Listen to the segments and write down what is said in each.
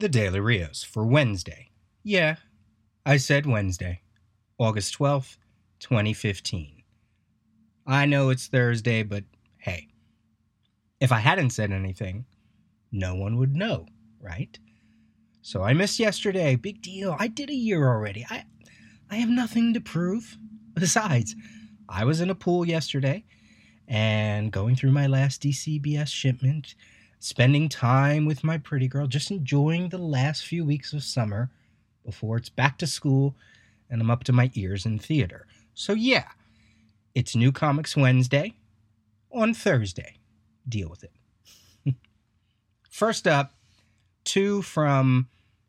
The Daily Rios for Wednesday. Yeah, I said Wednesday, August 12th, 2015. I know it's Thursday, but hey, if I hadn't said anything, no one would know, right? So I missed yesterday. Big deal. I did a year already. I I have nothing to prove. Besides, I was in a pool yesterday and going through my last DCBS shipment spending time with my pretty girl, just enjoying the last few weeks of summer before it's back to school and I'm up to my ears in theater. So, yeah, it's New Comics Wednesday on Thursday. Deal with it. First up, two from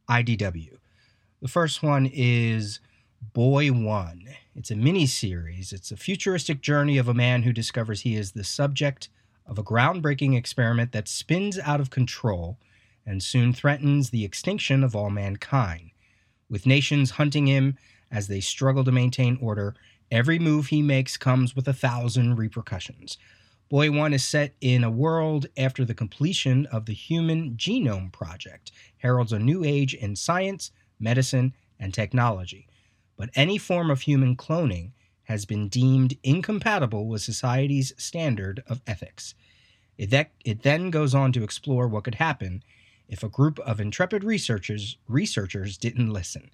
IDW. The first one is Boy One. It's a mini series. It's a futuristic journey of a man who discovers he is the subject of a groundbreaking experiment that spins out of control and soon threatens the extinction of all mankind. With nations hunting him as they struggle to maintain order, every move he makes comes with a thousand repercussions. Boy 1 is set in a world after the completion of the Human Genome Project, heralds a new age in science, medicine, and technology. But any form of human cloning has been deemed incompatible with society's standard of ethics. It, that, it then goes on to explore what could happen if a group of intrepid researchers researchers didn't listen.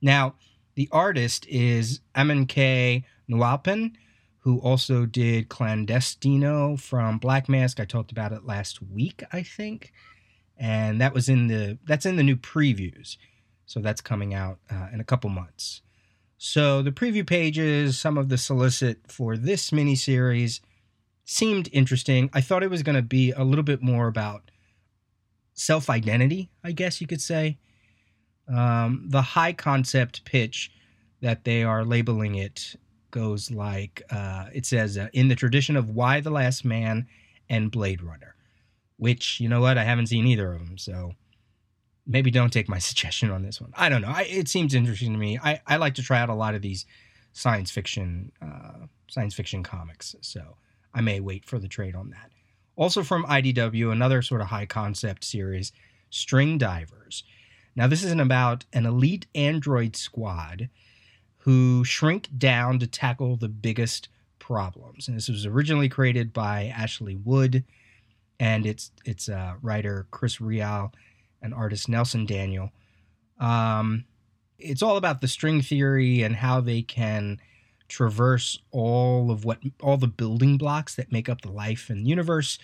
Now, the artist is Amin K. Nwalpan, who also did Clandestino from Black Mask. I talked about it last week, I think, and that was in the that's in the new previews, so that's coming out uh, in a couple months. So the preview pages, some of the solicit for this miniseries seemed interesting. I thought it was going to be a little bit more about self identity, I guess you could say. Um, the high concept pitch that they are labeling it goes like uh, it says, uh, in the tradition of Y the Last Man and Blade Runner, which, you know what, I haven't seen either of them. So maybe don't take my suggestion on this one. I don't know. I, it seems interesting to me. I, I like to try out a lot of these science fiction uh, science fiction comics. So I may wait for the trade on that. Also from IDW, another sort of high concept series, String Divers. Now, this isn't about an elite android squad who shrink down to tackle the biggest problems. And this was originally created by Ashley Wood and its its uh, writer Chris Ryall and artist Nelson Daniel. Um, it's all about the string theory and how they can traverse all of what all the building blocks that make up the life and universe.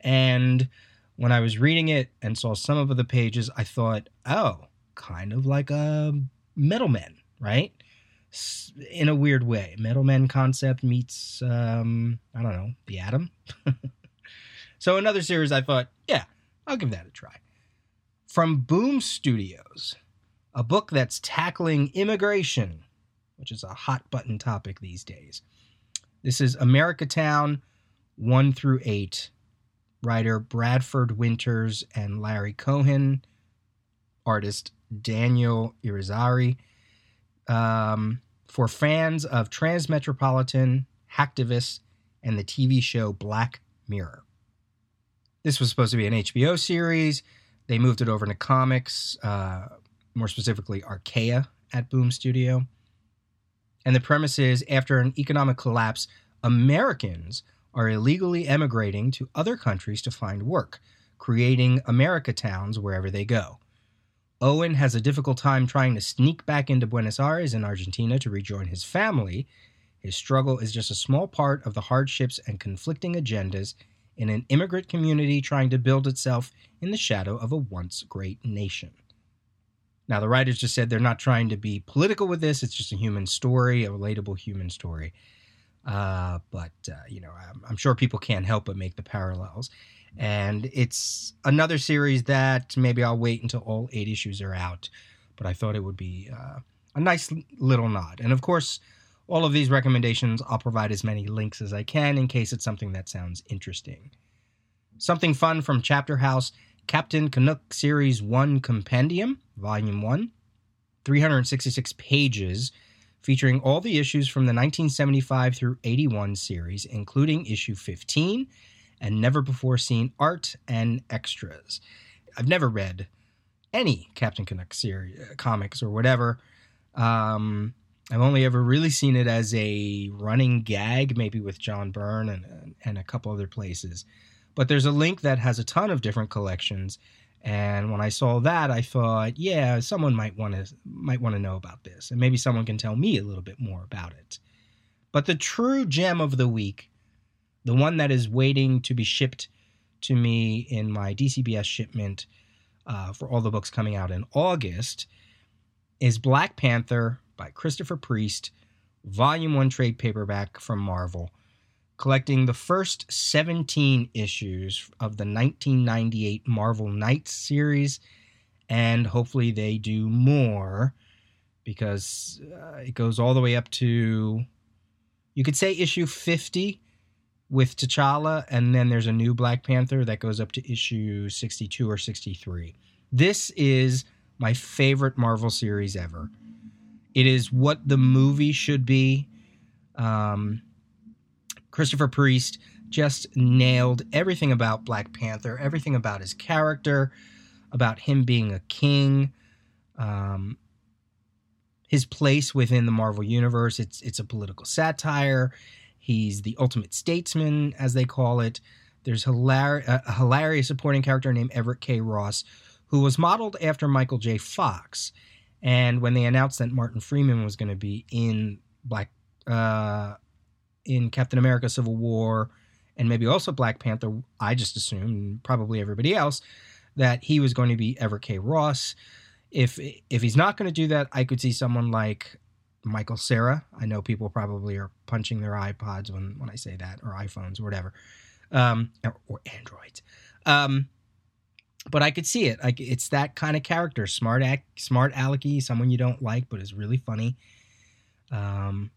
And when I was reading it and saw some of the pages, I thought, oh, kind of like a Metal Men, right? In a weird way, Metal Men concept meets um, I don't know the Atom. so another series, I thought, yeah, I'll give that a try. From Boom Studios, a book that's tackling immigration which is a hot button topic these days. This is Americatown 1 through 8. Writer Bradford Winters and Larry Cohen. Artist Daniel Irizarry. Um, for fans of Transmetropolitan, Hacktivists, and the TV show Black Mirror. This was supposed to be an HBO series. They moved it over to comics, uh, more specifically Archaia at Boom Studio. And the premise is after an economic collapse, Americans are illegally emigrating to other countries to find work, creating America towns wherever they go. Owen has a difficult time trying to sneak back into Buenos Aires in Argentina to rejoin his family. His struggle is just a small part of the hardships and conflicting agendas in an immigrant community trying to build itself in the shadow of a once great nation. Now, the writers just said they're not trying to be political with this. It's just a human story, a relatable human story. Uh, but, uh, you know, I'm, I'm, sure people can't help but make the parallels. And it's another series that maybe I'll wait until all eight issues are out. But I thought it would be uh, a nice little nod. And of course, all of these recommendations, I'll provide as many links as I can in case it's something that sounds interesting. Something fun from Chapterhouse Captain Canuck Series 1 Compendium, Volume 1, 366 pages, featuring all the issues from the 1975 through 81 series, including issue 15 and never before seen art and extras. I've never read any Captain Canuck series, uh, comics or whatever. Um, I've only ever really seen it as a running gag, maybe with John Byrne and and a couple other places. But there's a link that has a ton of different collections, and when I saw that, I thought, yeah, someone might want to might want to know about this, and maybe someone can tell me a little bit more about it. But the true gem of the week, the one that is waiting to be shipped to me in my DCBS shipment uh, for all the books coming out in August, is Black Panther by Christopher Priest, Volume 1 trade paperback from Marvel, collecting the first 17 issues of the 1998 Marvel Knights series, and hopefully they do more because uh, it goes all the way up to, you could say issue 50 with T'Challa, and then there's a new Black Panther that goes up to issue 62 or 63. This is my favorite Marvel series ever. It is what the movie should be. Um, Christopher Priest just nailed everything about Black Panther, everything about his character, about him being a king, um, his place within the Marvel universe. It's it's a political satire. He's the ultimate statesman, as they call it. There's hilar- a hilarious supporting character named Everett K. Ross, who was modeled after Michael J. Fox. And when they announced that Martin Freeman was going to be in Black, uh, in Captain America: Civil War, and maybe also Black Panther, I just assumed, probably everybody else, that he was going to be Everett K. Ross. If if he's not going to do that, I could see someone like Michael Cera. I know people probably are punching their iPods when when I say that, or iPhones, or whatever, um, or, or Androids. Um, but I could see it. Like it's that kind of character, smart, act, smart alecky, someone you don't like, but is really funny. Um,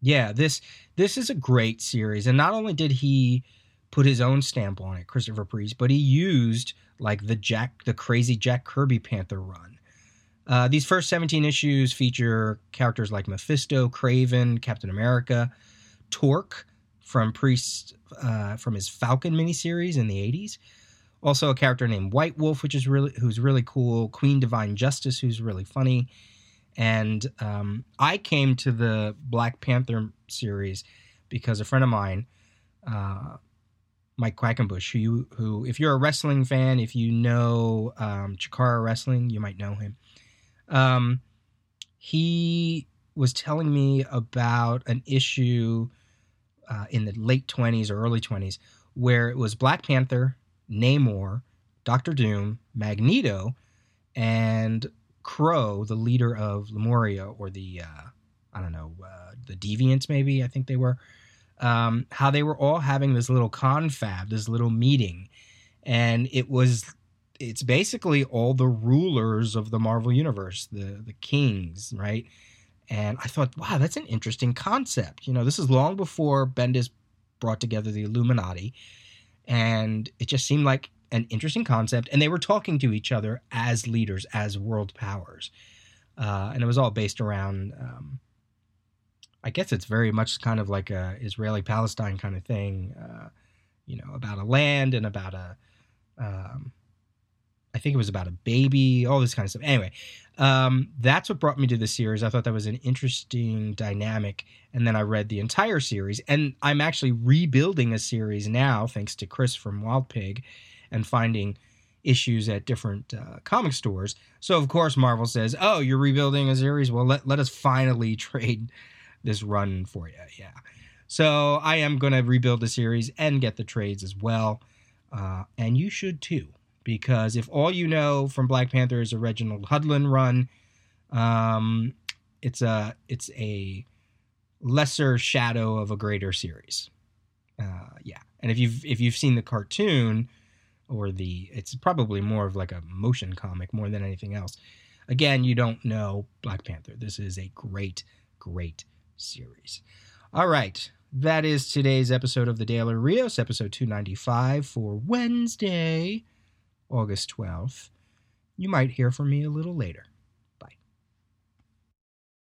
yeah, this this is a great series, and not only did he put his own stamp on it, Christopher Priest, but he used like the Jack, the crazy Jack Kirby Panther run. Uh, these first 17 issues feature characters like Mephisto, Kraven, Captain America, Torque from Priest uh, from his Falcon miniseries in the 80s, also, a character named White Wolf, which is really who's really cool. Queen Divine Justice, who's really funny. And um, I came to the Black Panther series because a friend of mine, uh, Mike Quackenbush, who you, who if you're a wrestling fan, if you know um, Chikara Wrestling, you might know him. Um, he was telling me about an issue uh, in the late 20s or early 20s where it was Black Panther Namor, Doctor Doom, Magneto, and Kro, the leader of Lemuria, or the uh, I don't know, uh, the Deviants, maybe I think they were. Um, how they were all having this little confab, this little meeting, and it was it's basically all the rulers of the Marvel universe, the the kings, right? And I thought, wow, that's an interesting concept. You know, this is long before Bendis brought together the Illuminati and it just seemed like an interesting concept and they were talking to each other as leaders as world powers. Uh, and it was all based around um, i guess it's very much kind of like a israeli palestine kind of thing uh, you know about a land and about a um, I think it was about a baby, all this kind of stuff. Anyway, um, that's what brought me to the series. I thought that was an interesting dynamic. And then I read the entire series. And I'm actually rebuilding a series now, thanks to Chris from Wild Pig and finding issues at different uh, comic stores. So, of course, Marvel says, Oh, you're rebuilding a series? Well, let, let us finally trade this run for you. Yeah. So, I am going to rebuild the series and get the trades as well. Uh, and you should too because if all you know from Black Panther is a Reginald Hudlin run, um, it's a it's a lesser shadow of a greater series. Uh, yeah, and if you've if you've seen the cartoon or the, it's probably more of like a motion comic more than anything else. Again, you don't know Black Panther. This is a great, great series. All right. That is today's episode of the Daily Rios, episode 295 for Wednesday, August 12th. You might hear from me a little later.